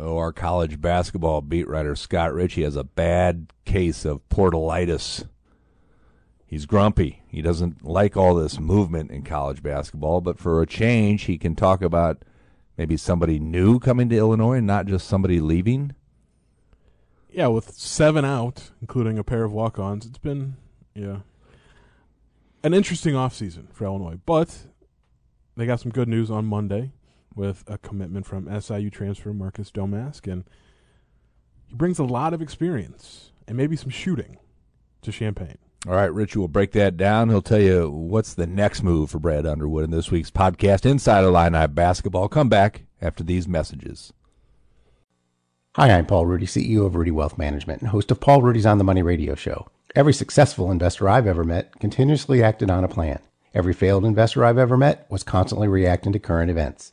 Oh, our college basketball beat writer Scott Richey has a bad case of portalitis. He's grumpy. He doesn't like all this movement in college basketball, but for a change, he can talk about maybe somebody new coming to Illinois, and not just somebody leaving. Yeah, with seven out, including a pair of walk-ons, it's been yeah an interesting offseason for Illinois. But they got some good news on Monday with a commitment from SIU transfer Marcus Domask, and he brings a lot of experience and maybe some shooting to Champaign. All right, Rich will break that down. He'll tell you what's the next move for Brad Underwood in this week's podcast, Inside Illini Basketball. Come back after these messages. Hi, I'm Paul Rudy, CEO of Rudy Wealth Management and host of Paul Rudy's On the Money radio show. Every successful investor I've ever met continuously acted on a plan. Every failed investor I've ever met was constantly reacting to current events.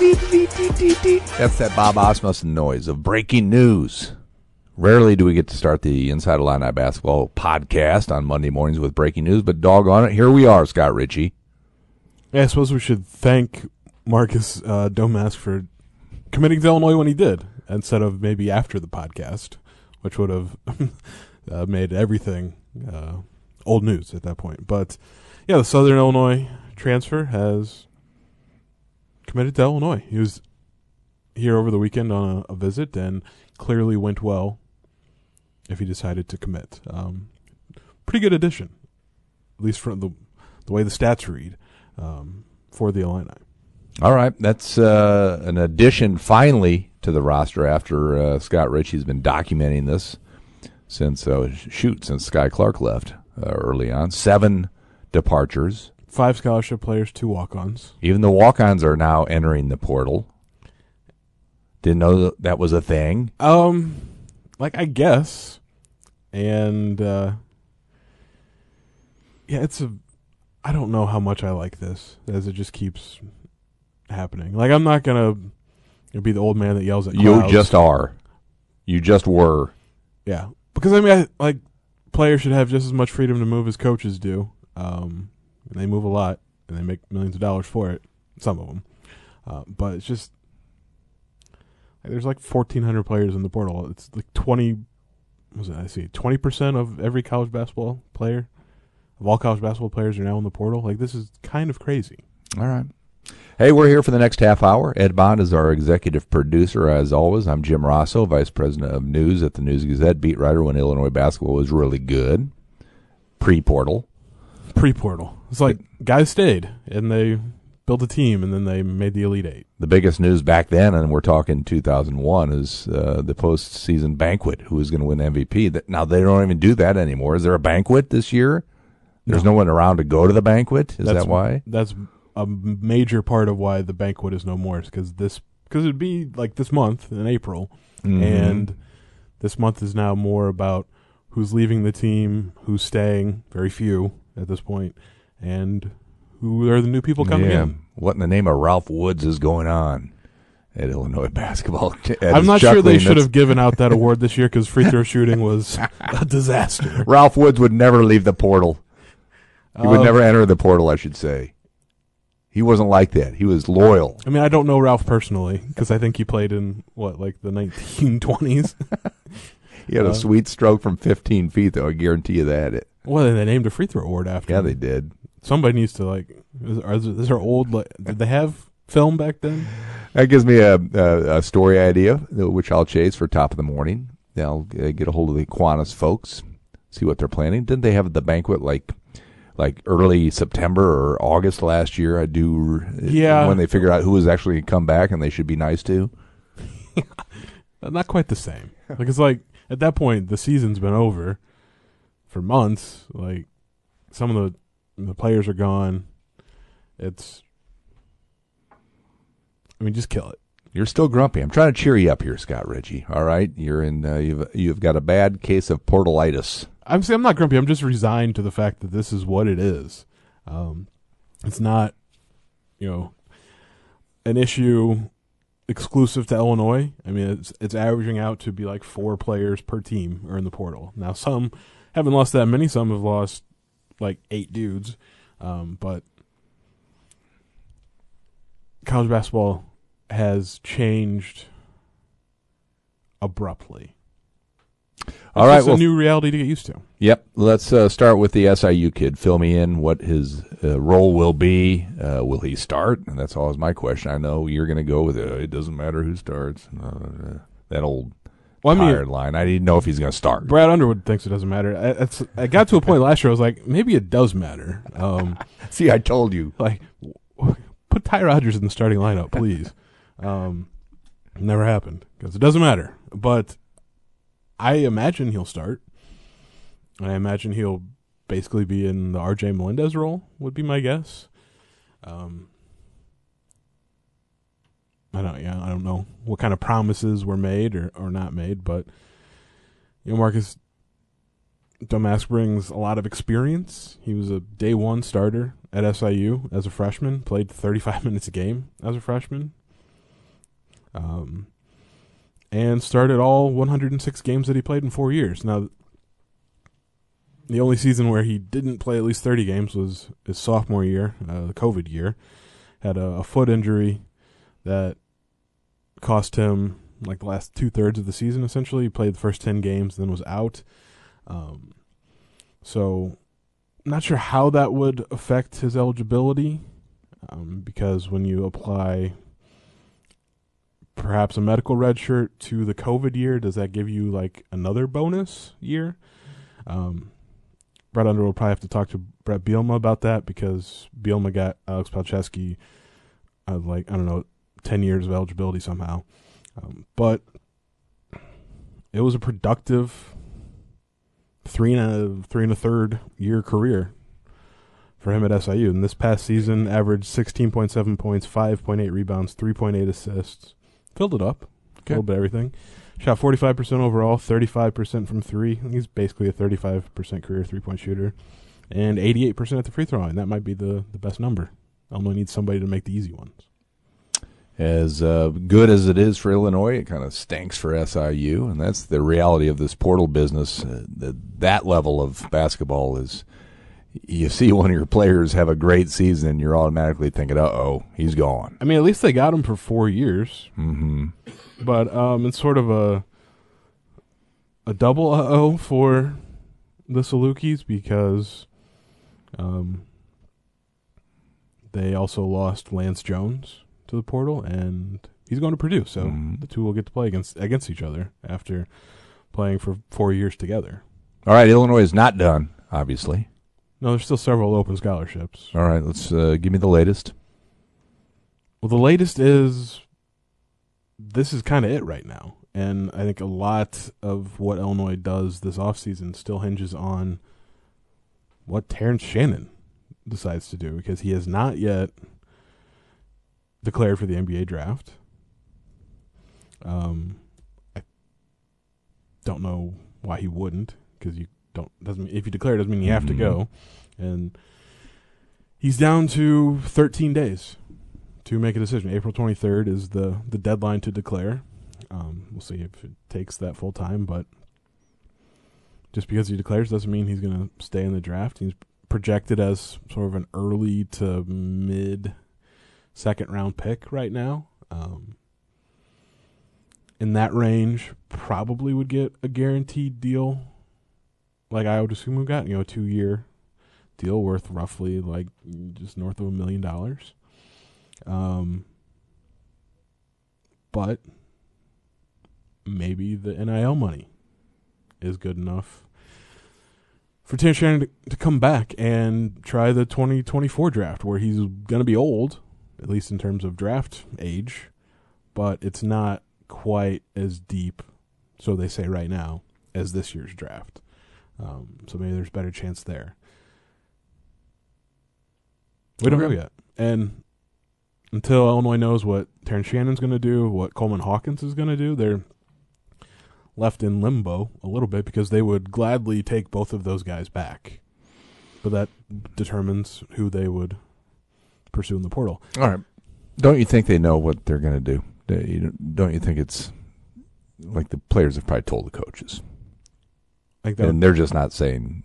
that's that Bob Asmussen noise of breaking news. Rarely do we get to start the Inside Illini Basketball podcast on Monday mornings with breaking news, but doggone it, here we are, Scott Richey. Yeah, I suppose we should thank Marcus uh, Domask for committing to Illinois when he did, instead of maybe after the podcast, which would have uh, made everything uh, old news at that point. But yeah, the Southern Illinois transfer has committed to Illinois. He was here over the weekend on a, a visit and clearly went well if he decided to commit. Um, pretty good addition, at least from the the way the stats read um, for the Illini. All right, that's uh, an addition finally to the roster after uh, Scott Richey's been documenting this since uh, shoot since Skyy Clark left uh, early on. Seven departures. Five scholarship players, two walk-ons. Even the walk-ons are now entering the portal. Didn't know that was a thing. Um, like I guess, and uh, yeah, it's a. I don't know how much I like this as it just keeps happening. Like I'm not gonna you be the old man that yells at You clouds. just are. You just were. yeah, because I mean, I, like players should have just as much freedom to move as coaches do. Um, and they move a lot and they make millions of dollars for it. Some of them, uh, but it's just like, there's like 1,400 players in the portal. It's like 20. What was it? I see 20 percent of every college basketball player, of all college basketball players, are now in the portal. Like this is kind of crazy. All right. Hey, we're here for the next half hour. Ed Bond is our executive producer, as always. I'm Jim Rossow, vice president of news at the News Gazette, beat writer when Illinois basketball was really good. Pre portal. Pre-portal. It's like guys stayed and they built a team and then they made the Elite Eight. The biggest news back then, and we're talking 2001, is uh, the postseason banquet. Who is going to win MVP? Now they don't even do that anymore. Is there a banquet this year? There's no, one around to go to the banquet. Is That's that why? That's a major part of why the banquet is no more. Because this, because it'd be like this month in April, Mhm. and this month is now more about who's leaving the team, who's staying, very few at this point, and who are the new people coming yeah. in. What in the name of Ralph Woods is going on at Illinois basketball? I'm not sure they should have given out that award this year because free throw shooting was a disaster. Ralph Woods would never leave the portal. He would Uh, never enter the portal, I should say. He wasn't like that. He was loyal. I mean, I don't know Ralph personally because I think he played in what, like the 1920s. He had a Uh, sweet stroke from 15 feet, though. I guarantee you that. It. well, they named a free throw award after. Yeah, him. they did. Somebody needs to like. Is, are, is there old? Like, did they have film back then? That gives me a, a, a story idea, which I'll chase for top of the morning. I'll get a hold of the Kiwanis folks, see what they're planning. Didn't they have the banquet like like early September or August last year? I do. Yeah. When they figured out who was actually going to come back and they should be nice to. Not quite the same. Like it's like at that point the season's been over for months. Like some of the the players are gone. It's. I mean, just kill it. You're still grumpy. I'm trying to cheer you up here, Scott Richey. All right, you're in. Uh, you've you've got a bad case of portalitis. I'm I'm not grumpy. I'm just resigned to the fact that this is what it is. Um, it's not, you know, an issue exclusive to Illinois. I mean, it's it's averaging out to be like four players per team are in the portal. Now, some haven't lost that many. Some have lost like eight dudes, um, but college basketball has changed abruptly. All right, it's well, a new reality to get used to. Yep. Let's uh, start with the SIU kid. Fill me in what his uh, role will be. Uh, will he start? And that's always my question. I know you're going to go with it. It doesn't matter who starts. Uh, that old Well, I mean, tired line. I didn't know if he's going to start. Brad Underwood thinks it doesn't matter. I, it's, I got to a point last year. I was like, maybe it does matter. Um, See, I told you. like, put Ty Rodgers in the starting lineup, please. Um, never happened because it doesn't matter. But I imagine he'll start. I imagine he'll basically be in the RJ Melendez role. Would be my guess. Um, I don't. Yeah, I don't know what kind of promises were made or, or not made, but you know, Marcus Domask brings a lot of experience. He was a day one starter at SIU as a freshman, played 35 minutes a game as a freshman, um, and started all 106 games that he played in four years. Now, the only season where he didn't play at least 30 games was his sophomore year, uh, the COVID year. Had a, a foot injury that cost him like the last two thirds of the season. Essentially, he played the first 10 games, then was out. Um, so, not sure how that would affect his eligibility, um, because when you apply perhaps a medical red shirt to the COVID year, does that give you like another bonus year? Um, Brad Underwood will probably have to talk to Bret Bielema about that because Bielema got Alex Palczewski, uh, like I don't know, ten years of eligibility somehow. Um, but it was a productive three and a three and a third year career for him at SIU. And this past season, averaged sixteen point seven points, five point eight rebounds, three point eight assists. Filled it up, Okay. a little bit of everything. Shot forty five percent overall, thirty five percent from three. He's basically a thirty five percent career three point shooter, and eighty eight percent at the free throw line. That might be the the best number. Illinois needs somebody to make the easy ones. As uh, good as it is for Illinois, it kind of stinks for SIU, and that's the reality of this portal business. Uh, that that level of basketball is. You see one of your players have a great season, and you're automatically thinking, "Uh oh, he's gone." I mean, at least they got him for four years. Mm-hmm. but um, it's sort of a a double uh oh for the Salukis because um, they also lost Lance Jones to the portal, and he's going to Purdue, so Mhm. the two will get to play against against each other after playing for four years together. All right, Illinois is not done, obviously. No, there's still several open scholarships. All right, let's uh, give me the latest. Well, the latest is this is kind of it right now. And I think a lot of what Illinois does this offseason still hinges on what Terrence Shannon decides to do because he has not yet declared for the NBA draft. Um, I don't know why he wouldn't because you don't doesn't if you declare it doesn't mean you have to Mhm. go, and he's down to 13 days to make a decision. April 23rd is the the deadline to declare. Um, we'll see if it takes that full time, but just because he declares doesn't mean he's going to stay in the draft. He's projected as sort of an early to mid second round pick right now. Um, in that range, probably would get a guaranteed deal, like I would assume we've got, you know, a two year deal worth roughly like just north of a million dollars. Um, but maybe the NIL money is good enough for Terrence Shannon to, to come back and try the 2024 draft, where he's going to be old, at least in terms of draft age, but it's not quite as deep, so they say right now, as this year's draft. Um, so maybe there's better chance there. We don't know yet. And until Illinois knows what Terrence Shannon's going to do, what Coleman Hawkins is going to do, they're left in limbo a little bit because they would gladly take both of those guys back. But that determines who they would pursue in the portal. All right. Don't you think they know what they're going to do? Don't you think it's like the players have probably told the coaches, Like that, and they're just not saying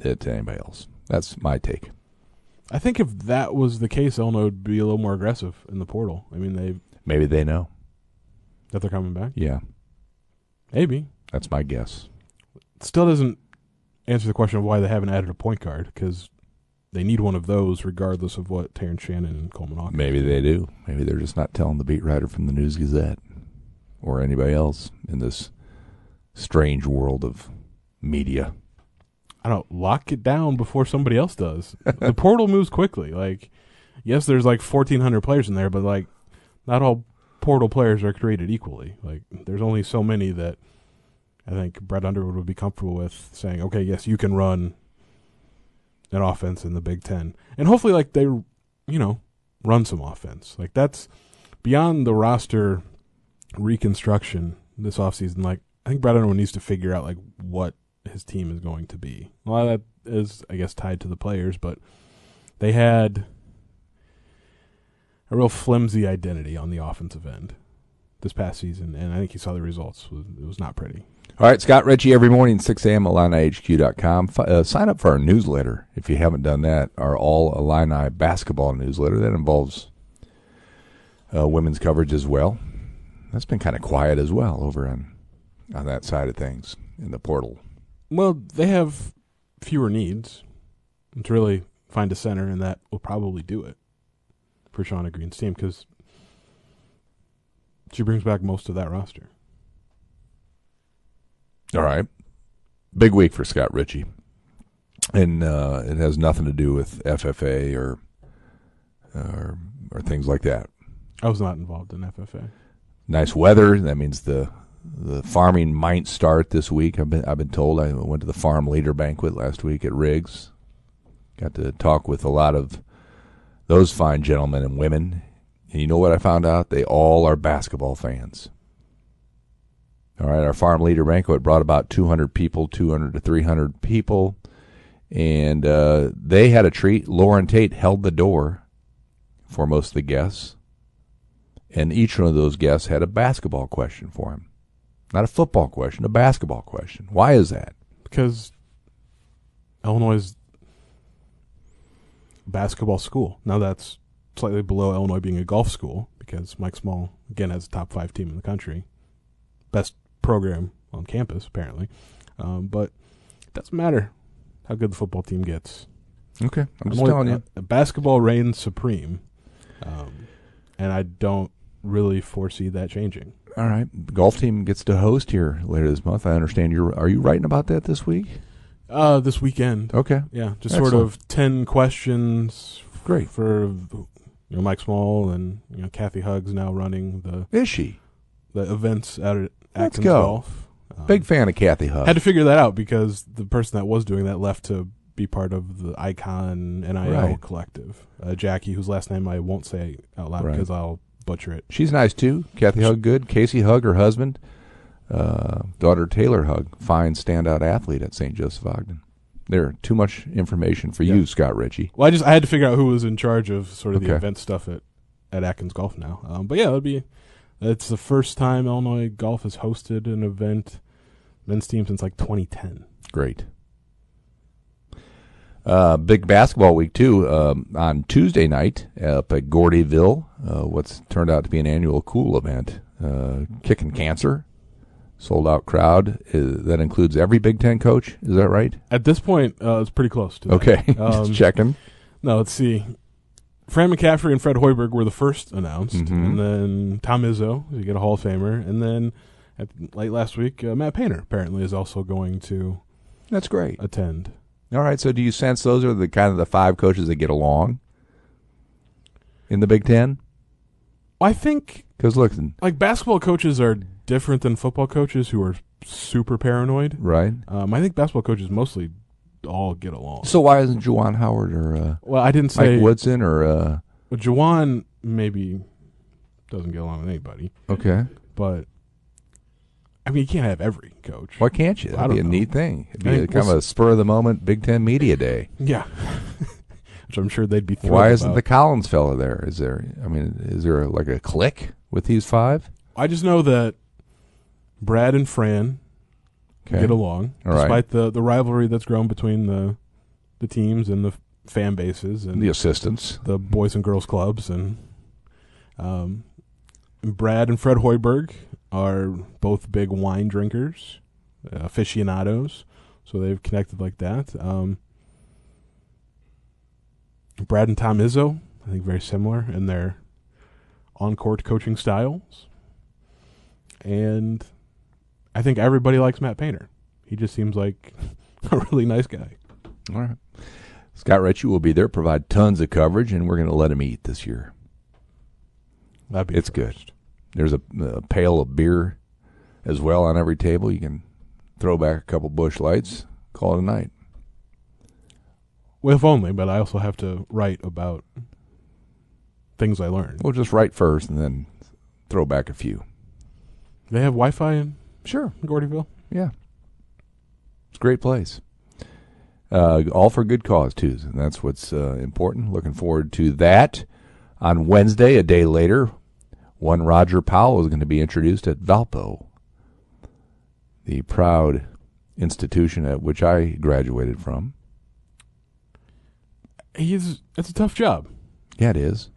it to anybody else? That's my take. I think if that was the case, Illinois would be a little more aggressive in the portal. I mean, they Maybe they know. that they're coming back. Yeah, Maybe that's my guess. still doesn't answer the question of why they haven't added a point guard because they need one of those regardless of what Terrence Shannon and Coleman Hawkins. Maybe they do. Maybe they're just not telling the beat writer from the News Gazette or anybody else in this strange world of media. I don't lock it down before somebody else does. the portal moves quickly. Like, yes, there's like 1,400 players in there, but like, not all portal players are created equally. Like, there's only so many that I think Brad Underwood would be comfortable with saying, okay, yes, you can run an offense in the Big Ten, and hopefully, like they, you know, run some offense. Like that's beyond the roster reconstruction this offseason. Like, I think Brad Underwood needs to figure out like what his team is going to be. A lot of that is, I guess, tied to the players, but they had a real flimsy identity on the offensive end this past season, and I think you saw the results. It was not pretty. All right, Scott Richey every morning, 6 a.m., IlliniHQ.com. Uh, sign up for our newsletter if you haven't done that, our All Illini basketball newsletter. That involves uh, women's coverage as well. That's been kind of quiet as well over on, on that side of things in the portal. Well, they have fewer needs. to really find a center, and that will probably do it for Shauna Green's team because she brings back most of that roster. All right. Big week for Scott Richey. And uh, it has nothing to do with FFA or, or or things like that. I was not involved in FFA. Nice weather. That means the the farming might start this week. I've been I've been told. I went to the farm leader banquet last week at Riggs. Got to talk with a lot of those fine gentlemen and women. And you know what I found out? They all are basketball fans. All right, our farm leader banquet brought about 200 people, 200 to 300 people, and uh, they had a treat. Loren Tate held the door for most of the guests, and each one of those guests had a basketball question for him. Not a football question, a basketball question. Why is that? because Illinois is basketball school. Now that's slightly below Illinois being a golf school because Mike Small again has a top five team in the country, best program on campus apparently. Um, but it doesn't matter how good the football team gets. Okay, I'm just Illinois- telling you. uh, basketball reigns supreme, um, and I don't really foresee that changing. All right, the golf team gets to host here later this month. I understand you're. Are you writing about that this week? Uh, this weekend, Okay, yeah, just sort of ten questions great. for you know Mike Small and you know Kathy Hugs now running the Is she? the events out at Let's Atkins go. Golf. Um, Big fan of Kathy Huff. Had to figure that out because the person that was doing that left to be part of the Icon NIL Right. collective. Uh, Jackie, whose last name I won't say out loud Right. because I'll butcher it. She's nice too. Kathy Hug, good. Casey Hug, her husband. Uh, daughter Taylor Hug, fine standout athlete at St. Joseph Ogden. There, too much information for you, Scott Richey. Well, I just I had to figure out who was in charge of sort of the Okay. event stuff at at Atkins Golf now. Um, but yeah, it'd be it's the first time Illinois Golf has hosted an event men's team since like 2010. Great. Uh, big basketball week too. Um, on Tuesday night up at Gordyville, uh, what's turned out to be an annual cool event, uh, kicking cancer, sold out crowd. Uh, that includes every Big Ten coach. Is that right? At this point, uh, it's pretty close to that. Okay, Um, just checking. No, let's see. Fran McCaffery and Fred Hoiberg were the first announced, Mhm. and then Tom Izzo, you get a Hall of Famer, and then at, late last week, uh, Matt Painter apparently is also going to That's great. attend. All right. So, do you sense those are the kind of the five coaches that get along in the Big Ten? I think Because look, like basketball coaches are different than football coaches who are super paranoid. right. Um, I think basketball coaches mostly all get along. So why isn't Juwan Howard or uh, well, I didn't say Mike Woodson or uh, Well, Juwan maybe doesn't get along with anybody, Okay. but I mean, you can't have every coach. Why can't you? That'd don't be a know. neat thing. It'd I be a, kind of we'll a spur of the moment Big Ten media day. Yeah, which I'm sure they'd be. Thrilled Why isn't about. the Collins fella there? Is there? I mean, is there like a click with these five? I just know that Brad and Fran Okay. get along, All right. despite the the rivalry that's grown between the the teams and the fan bases and The assistants. the boys and girls clubs and um, Brad and Fred Hoiberg are both big wine drinkers, uh, aficionados, so they've connected like that. Um, Brad and Tom Izzo, I think, very similar in their on-court coaching styles, and I think everybody likes Matt Painter. He just seems like a really nice guy. All right. Scott Richey will be there, provide tons of coverage, and we're going to let him eat this year. That'd be It's good. There's a, a pail of beer as well on every table. You can throw back a couple Busch Lights, call it a night. Well, if only, but I also have to write about things I learned. We'll just write first and then throw back a few. They have Wi-Fi in Sure. Gordyville. Yeah. It's a great place. Uh, all for good cause, too. And that's what's uh, important. Looking forward to that. On Wednesday, a day later, one Roger Powell is going to be introduced at Valpo, the proud institution at which I graduated from. He's it's a tough job Yeah, it is.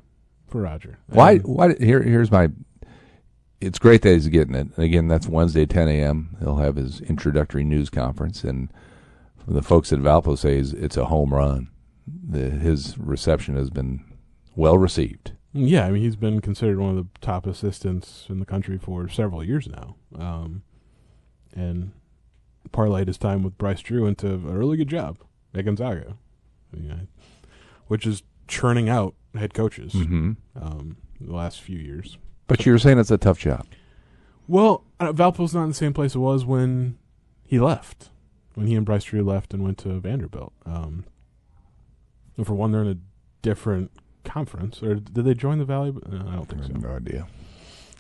for Roger. Why? Why? Here, here's my. It's great that he's getting it. Again, that's Wednesday, 10 a.m. He'll have his introductory news conference, and the folks at Valpo say it's a home run. The, his reception has been well received. Yeah, I mean he's been considered one of the top assistants in the country for several years now, um, and parlayed his time with Bryce Drew into a really good job at Gonzaga, you know, which is churning out head coaches Mm-hmm. um, the last few years. But you're saying it's a tough job. Well, uh, Valpo's not in the same place it was when he left, when he and Bryce Drew left and went to Vanderbilt. Um, for one, they're in a different conference, or did they join the Valley? Uh, I don't think I so. no idea.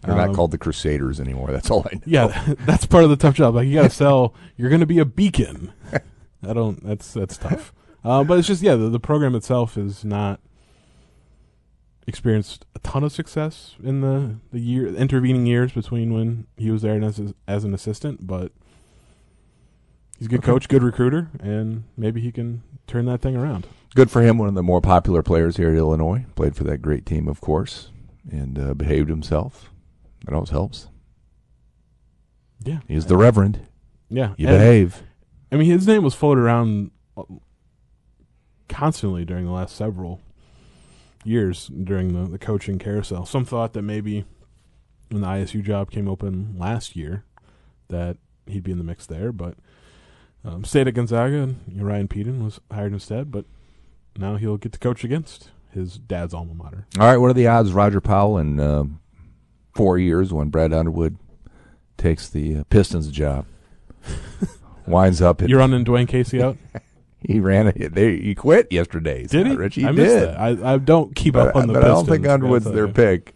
They're not Um, called the Crusaders anymore. That's all I know. Yeah, that's part of the tough job. Like you got to sell. You're going to be a beacon. I don't. That's that's tough. Uh, but it's just yeah, the, the program itself is not experienced a ton of success in the the year intervening years between when he was there and as as an assistant. But he's a good Okay. coach, good recruiter, and maybe he can turn that thing around. Good for him. One of the more popular players here at Illinois. Played for that great team, of course, and uh, behaved himself. That always helps. Yeah, He's the Reverend. yeah. You and- behave. I mean, his name was floated around constantly during the last several years during the, the coaching carousel. Some thought that maybe when the ISU job came open last year, that he'd be in the mix there, but um, stayed at Gonzaga and Ryan Pedon was hired instead. But now he'll get to coach against his dad's alma mater. All right, what are the odds Roger Powell in uh, four years when Brad Underwood takes the uh, Pistons job? Winds up at You're running Dwane Casey out. he ran it. They, he quit yesterday. Did Scott he? I did. missed that. I, I don't keep but, up on the but I don't think Underwood's their pick.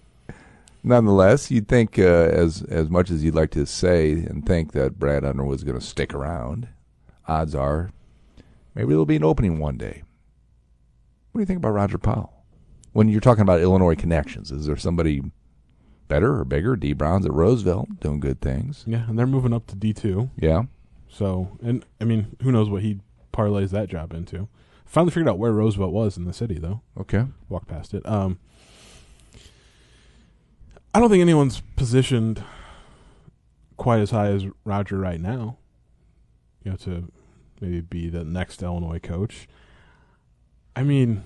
Nonetheless, you'd think uh, as as much as you'd like to say and think that Brad Underwood's going to stick around, odds are maybe there'll be an opening one day. What do you think about Roger Powell? When you're talking about Illinois connections, is there somebody better or bigger? Dee Brown's at Roosevelt doing good things. Yeah, and they're moving up to D two. Yeah. So, and I mean, who knows what he parlays that job into? Finally figured out where Roosevelt was in the city, though. Okay. Walked past it. Um, I don't think anyone's positioned quite as high as Roger right now. You know, to maybe be the next Illinois coach. I mean,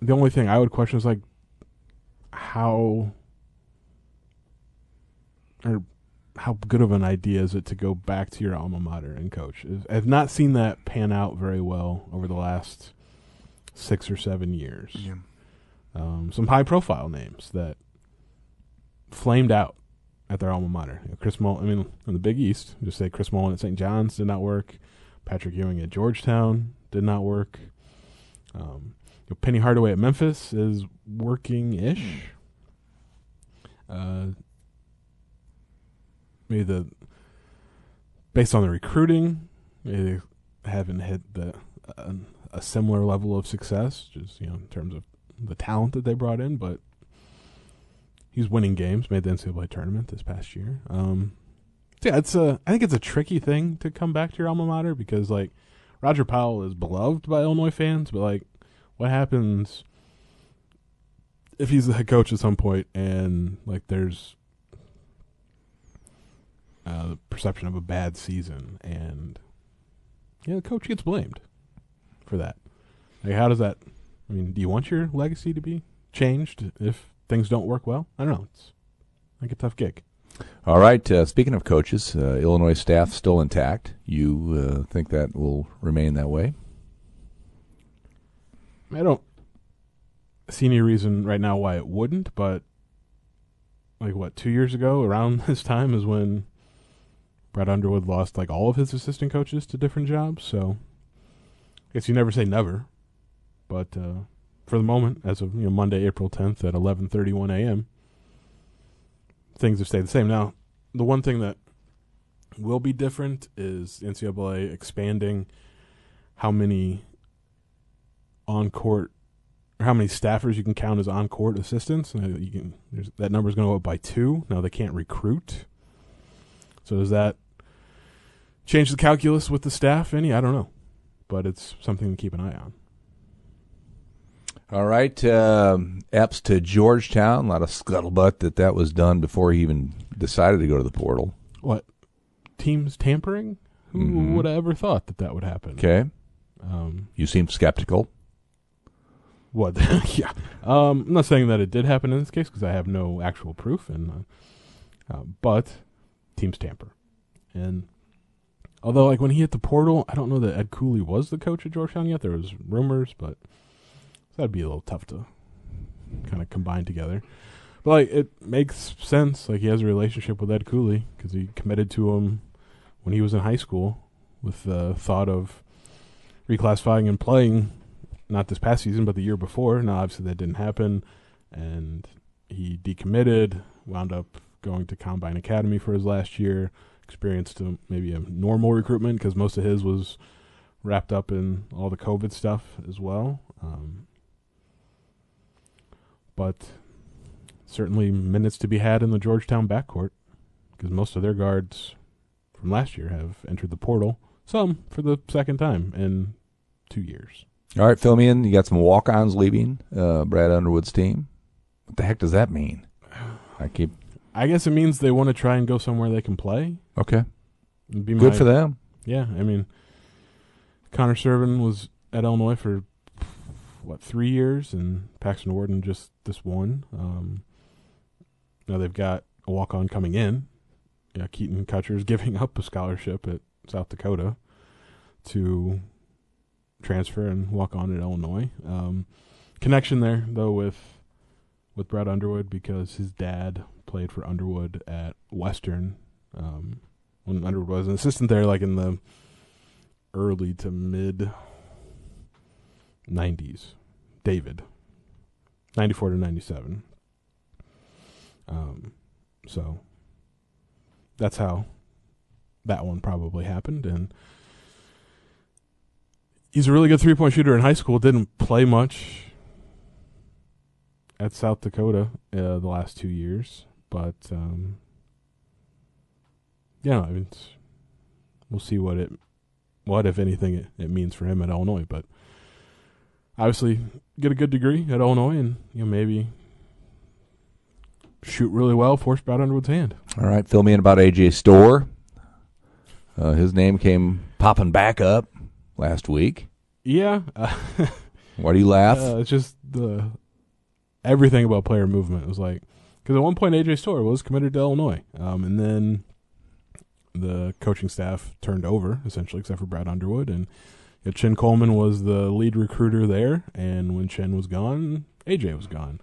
the only thing I would question is like how or how good of an idea is it to go back to your alma mater and coach? I've not seen that pan out very well over the last six or seven years. Um, some high profile names that flamed out at their alma mater. You know, Chris Mullin, I mean, in the Big East, just say Chris Mullin at St. John's did not work. Patrick Ewing at Georgetown did not work. Um, know, Penny Hardaway at Memphis is working ish. Uh, maybe the based on the recruiting, maybe they haven't hit the uh, a similar level of success, just you know in terms of the talent that they brought in, but he's winning games. Made the NCAA tournament this past year. Um, so yeah, it's a. I think it's a tricky thing to come back to your alma mater because like Roger Powell is beloved by Illinois fans, but like, what happens if he's the head coach at some point and like there's uh, the perception of a bad season and yeah, the coach gets blamed for that. Like, how does that? I mean, do you want your legacy to be changed if things don't work well? I don't know. It's like a tough gig. All right. Uh, speaking of coaches, uh, Illinois staff still intact. You uh, think that will remain that way? I don't see any reason right now why it wouldn't, but like what two years ago, around this time is when Brad Underwood lost like all of his assistant coaches to different jobs. So I guess you never say never, but uh, for the moment, as of you know Monday, April tenth at eleven thirty one a.m., things have stayed the same. Now, the one thing that will be different is NCAA expanding how many on court how many staffers you can count as on court assistants. You can that number is going to go up by two. Now they can't recruit. So does that change the calculus with the staff any? I don't know, but it's something to keep an eye on. All right, um, Epps to Georgetown. A lot of scuttlebutt that that was done before he even decided to go to the portal. What teams tampering? Who Mhm. would have ever thought that that would happen? Okay, Um, you seem skeptical. What? yeah. Um, I'm not saying that it did happen in this case because I have no actual proof, and uh, uh, but teams tamper, and although like when he hit the portal, I don't know that Ed Cooley was the coach at Georgetown yet. There was rumors, but that'd be a little tough to kind of combine together. But like it makes sense. Like he has a relationship with Ed Cooley because he committed to him when he was in high school with the thought of reclassifying and playing not this past season, but the year before. Now, obviously, that didn't happen, and he decommitted, wound up going to Combine Academy for his last year, experienced a, maybe a normal recruitment because most of his was wrapped up in all the COVID stuff as well. Um, but certainly minutes to be had in the Georgetown backcourt because most of their guards from last year have entered the portal, some for the second time in two years. All right, fill me in. You got some walk-ons leaving uh, Brad Underwood's team. What the heck does that mean? I keep I guess it means they want to try and go somewhere they can play. okay. It'd be Good my- for them. Yeah, I mean, Connor Serven was at Illinois for what three years, and Paxton Warden just this one. Um, now they've got a walk-on coming in. Yeah, Keaton Kutcher is giving up a scholarship at South Dakota to transfer and walk on at Illinois. Um, connection there though with with Brad Underwood because his dad played for Underwood at Western um, when Underwood was an assistant there, like in the early to mid '90s. David, '94 to '97. Um, so that's how that one probably happened, and he's a really good three point shooter in high school. Didn't play much at South Dakota uh, the last two years, but um, yeah, I mean, it's, we'll see what it, what if anything, it, it means for him at Illinois. But obviously, get a good degree at Illinois, and you know maybe shoot really well, force Brad Underwood's hand. All right, fill me in about AJ Storr. Uh, his name came popping back up last week. Yeah, uh, Why do you laugh? Uh, it's just the everything about player movement was like because at one point AJ Storr was committed to Illinois, um, and then the coaching staff turned over essentially, except for Brad Underwood, and yeah, Chin Coleman was the lead recruiter there, and when Chin was gone, AJ was gone.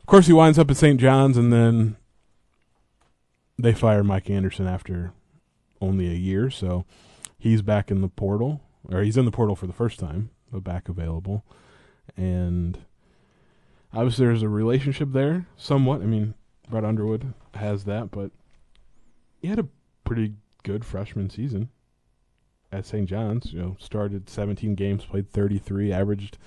Of course, he winds up at St. John's, and then they fire Mike Anderson after only a year, so he's back in the portal, or he's in the portal for the first time, but back available. and obviously there's a relationship there, somewhat. I mean, Brad Underwood has that, but he had a pretty good freshman season at St. John's. You know, started 17 games, played 33, averaged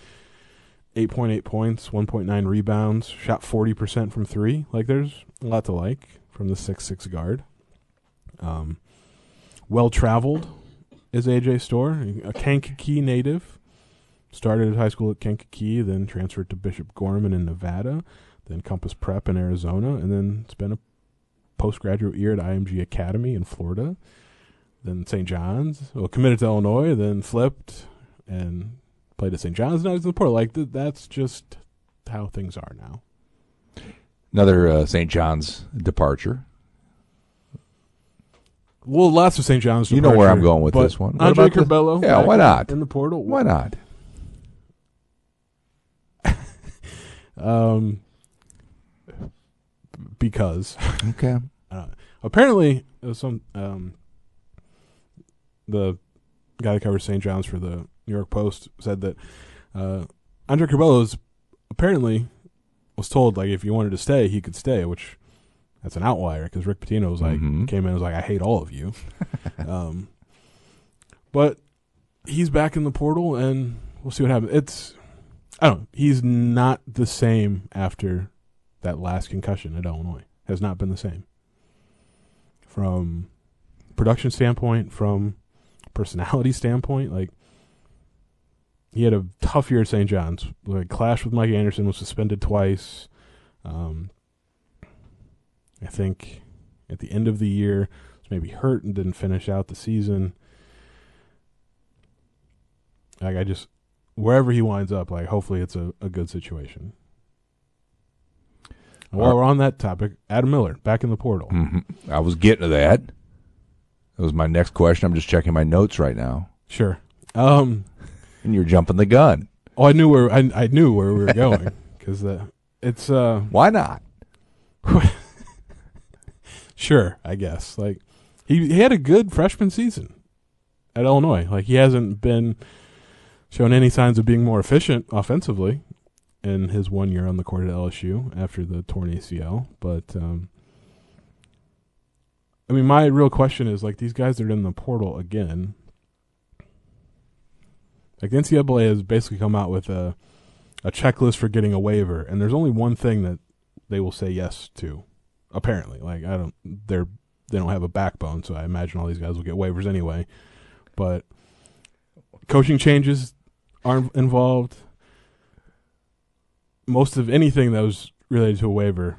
8.8 points, 1.9 rebounds, shot 40% from three. Like, there's a lot to like from the six six guard. Um, well traveled is AJ Storr, a Kankakee native. Started high school at Kankakee, then transferred to Bishop Gorman in Nevada, then Compass Prep in Arizona, and then spent a postgraduate year at IMG Academy in Florida, then St. John's. Well, committed to Illinois, then flipped and played at St. John's. Now he's in the portal. Like th- that's just how things are now. Another uh, St. John's departure. Well, lots of St. John's. You know where I'm going with this one. What Andre Curbelo. Yeah, why not? in the portal? Why not? Um, because Okay. uh, apparently some um, the guy that covers St. John's for the New York Post said that uh, Andre Curbelo apparently was told like if you wanted to stay, he could stay, which that's an outlier because Rick Pitino was like Mhm. came in and was like I hate all of you. um, but he's back in the portal, and we'll see what happens. It's I don't. He's not the same after that last concussion at Illinois. Has not been the same from production standpoint, from personality standpoint. Like he had a tough year at St. John's. Like clashed with Mike Anderson, was suspended twice. Um, I think at the end of the year was maybe hurt and didn't finish out the season. Like I just wherever he winds up, like hopefully it's a, a good situation. And while Uh, we're on that topic, Adam Miller back in the portal. hmm I was getting to that. That was my next question. I'm just checking my notes right now, Sure. Um. and you're jumping the gun. Oh, I knew where I I knew where we were going because uh, it's uh Why not? sure I guess like he he had a good freshman season at Illinois. Like he hasn't been shown any signs of being more efficient offensively in his one year on the court at LSU after the torn ACL. But um, I mean, my real question is like these guys are in the portal again. Like the NCAA has basically come out with a a checklist for getting a waiver, and there's only one thing that they will say yes to. Apparently, like I don't, they're they don't have a backbone, so I imagine all these guys will get waivers anyway. But coaching changes aren't involved. Most of anything that was related to a waiver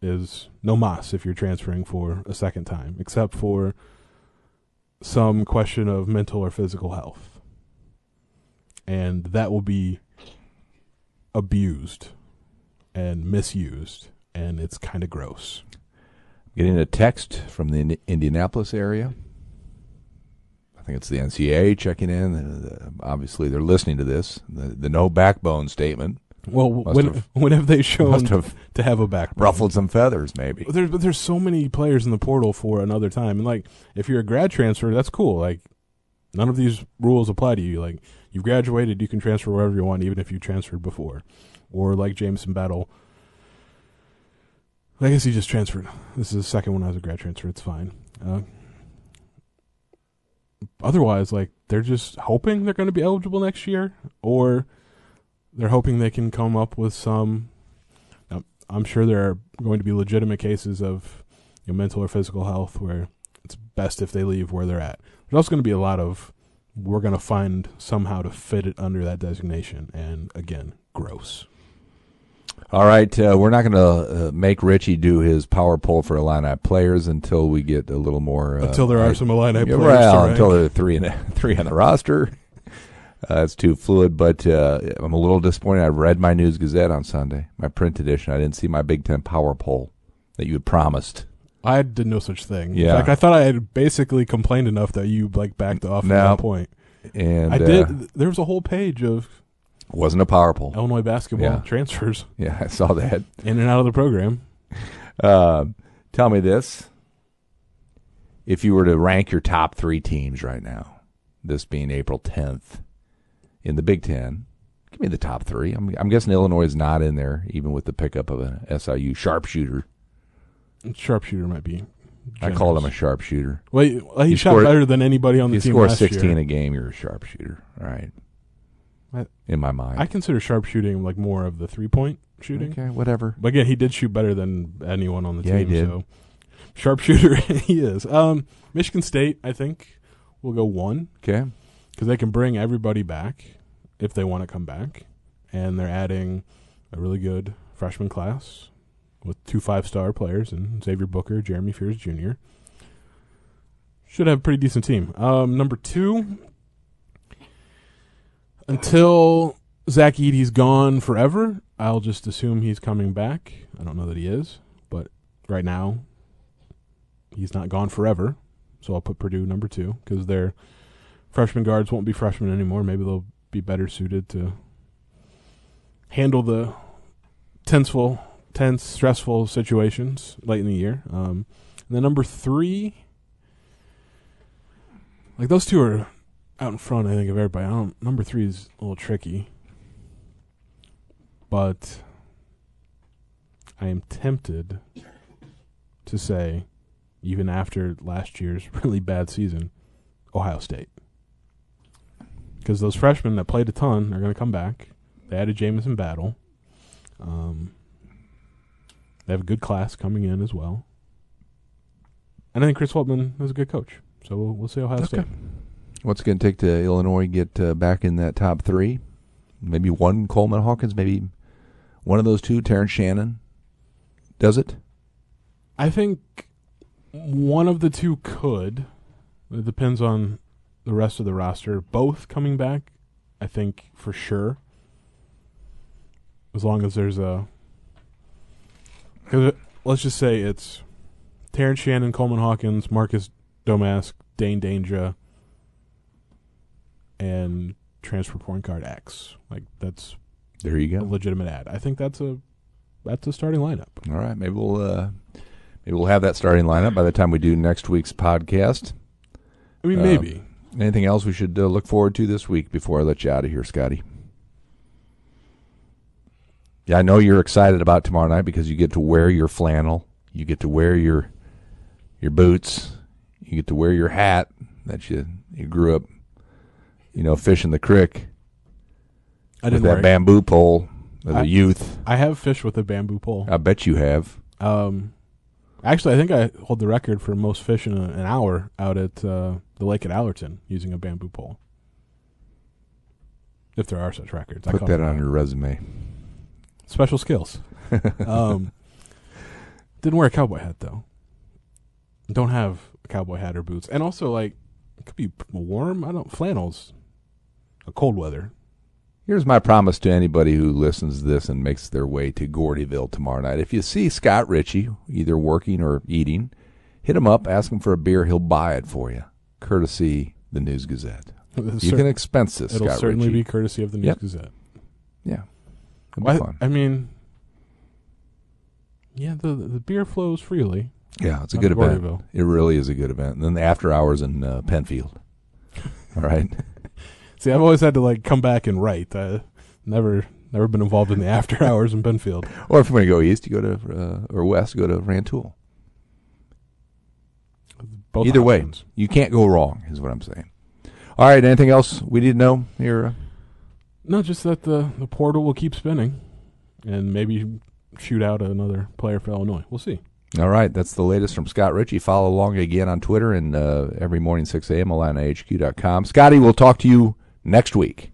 is no mas if you're transferring for a second time, except for some question of mental or physical health. And that will be abused and misused, and it's kind of gross. Getting a text from the Indianapolis area. I think it's the NCAA checking in. Uh, obviously, they're listening to this. The, the no backbone statement Well, when have- when have they shown have to have a backbone? ruffled some feathers, maybe. But there's but there's so many players in the portal for another time, and like if you're a grad transfer, that's cool. Like none of these rules apply to you. Like you've graduated, you can transfer wherever you want, even if you transferred before. Or like Jamison Battle. I guess he just transferred. This is the second one as a grad transfer. It's fine. Uh, otherwise, like they're just hoping they're going to be eligible next year, or they're hoping they can come up with some I'm sure there are going to be legitimate cases of you know, mental or physical health where it's best if they leave where they're at. There's also going to be a lot of we're going to find somehow to fit it under that designation, and again, gross. All right, uh, we're not going to uh, make Richey do his power poll for Illini players until we get a little more. Uh, Until there are I- some Illini players. well, until there are three in three on the roster. Uh, it's too fluid, but uh, I'm a little disappointed. I read my News Gazette on Sunday, my print edition. I didn't see my Big Ten power poll that you had promised. I did no such thing. Yeah. Like I thought I had basically complained enough that you like backed off at that point. And I uh, did. There was a whole page of wasn't a power poll. Illinois basketball Yeah. transfers Yeah, I saw that. in and out of the program. Uh, tell me this: if you were to rank your top three teams right now, this being April 10th in the Big Ten, Give me the top three. I'm, I'm guessing Illinois is not in there, even with the pickup of an SIU sharpshooter. Sharpshooter might be. I called him a sharpshooter. Well, he, well, he You shot scored- better than anybody on the you team score last 16 year. a game, you're a sharpshooter. All right. I- in my mind. I consider sharpshooting like more of the three point shooting. Okay, whatever. But again, he did shoot better than anyone on the Yeah, he team. did. So sharpshooter he is. Um, Michigan State, I think, will go one Okay. because they can bring everybody back if they want to come back, and they're adding a really good freshman class with two five star players and Xavier Booker, Jeremy Fears Jr. Should have a pretty decent team. Um, number two, until Zach Edey's gone forever, I'll just assume he's coming back. I don't know that he is, but right now, he's not gone forever. So I'll put Purdue number two because their freshman guards won't be freshmen anymore. Maybe they'll be better suited to handle the tenseful, tense, stressful situations late in the year. Um, and then number three, like those two are out in front. I think of everybody. I don't. Number three is a little tricky, but I am tempted to say, even after last year's really bad season, Ohio State. Because those freshmen that played a ton are going to come back. They added Jamison Battle. Um, they have a good class coming in as well. And I think Chris Holtmann is a good coach. So we'll, we'll see Ohio Okay. State. What's it going to take to Illinois get uh, back in that top three? Maybe one Coleman Hawkins, maybe one of those two, Terrence Shannon. Does it? I think one of the two could. It depends on the rest of the roster. Both coming back, I think for sure. As long as there's a. Because let's just say it's Terrence Shannon, Coleman Hawkins, Marcus Domask, Dain Dainja, and transfer point guard X. Like that's There you a go. legitimate ad. I think that's a that's a starting lineup. All right, maybe we'll uh, maybe we'll have that starting lineup by the time we do next week's podcast. I mean, Um, maybe. Anything else we should uh, look forward to this week before I let you out of here, Scotty? Yeah, I know you're excited about tomorrow night because you get to wear your flannel, you get to wear your your boots, you get to wear your hat that you you grew up, you know, fishing the creek I with didn't that it. bamboo pole as I- a youth. I have fished with a bamboo pole. I bet you have. Um, actually, I think I hold the record for most fish in a, an hour out at uh, the lake at Allerton using a bamboo pole. If there are such records, I Put call that them on your resume. special skills. um, didn't wear a cowboy hat though. Don't have a cowboy hat or boots, and also like it could be warm. I don't flannels. A cold weather. Here's my promise to anybody who listens to this and makes their way to Gordyville tomorrow night. If you see Scott Richey, either working or eating, hit him up, ask him for a beer. He'll buy it for you, courtesy the News Gazette. You can expense this, It'll Scott certainly Richey. be courtesy of the News Yep. Gazette. yeah, it'll be Well, fun. I, I mean, yeah, the the beer flows freely. yeah, it's a good event. It really is a good event. And then the after hours in uh, Penfield. All right. See, I've always had to like come back and write. I never never been involved in the after hours in Penfield. or if you want to go east, you go to uh, or west, go to Rantoul. Both Either way, you can't go wrong, is what I'm saying. All right. Anything else we need to know here? No, just that the the portal will keep spinning, and maybe shoot out another player for Illinois. We'll see. All right, that's the latest from Scott Richey. Follow along again on Twitter and uh, every morning 6 a.m. com. Scotty, we'll talk to you next week.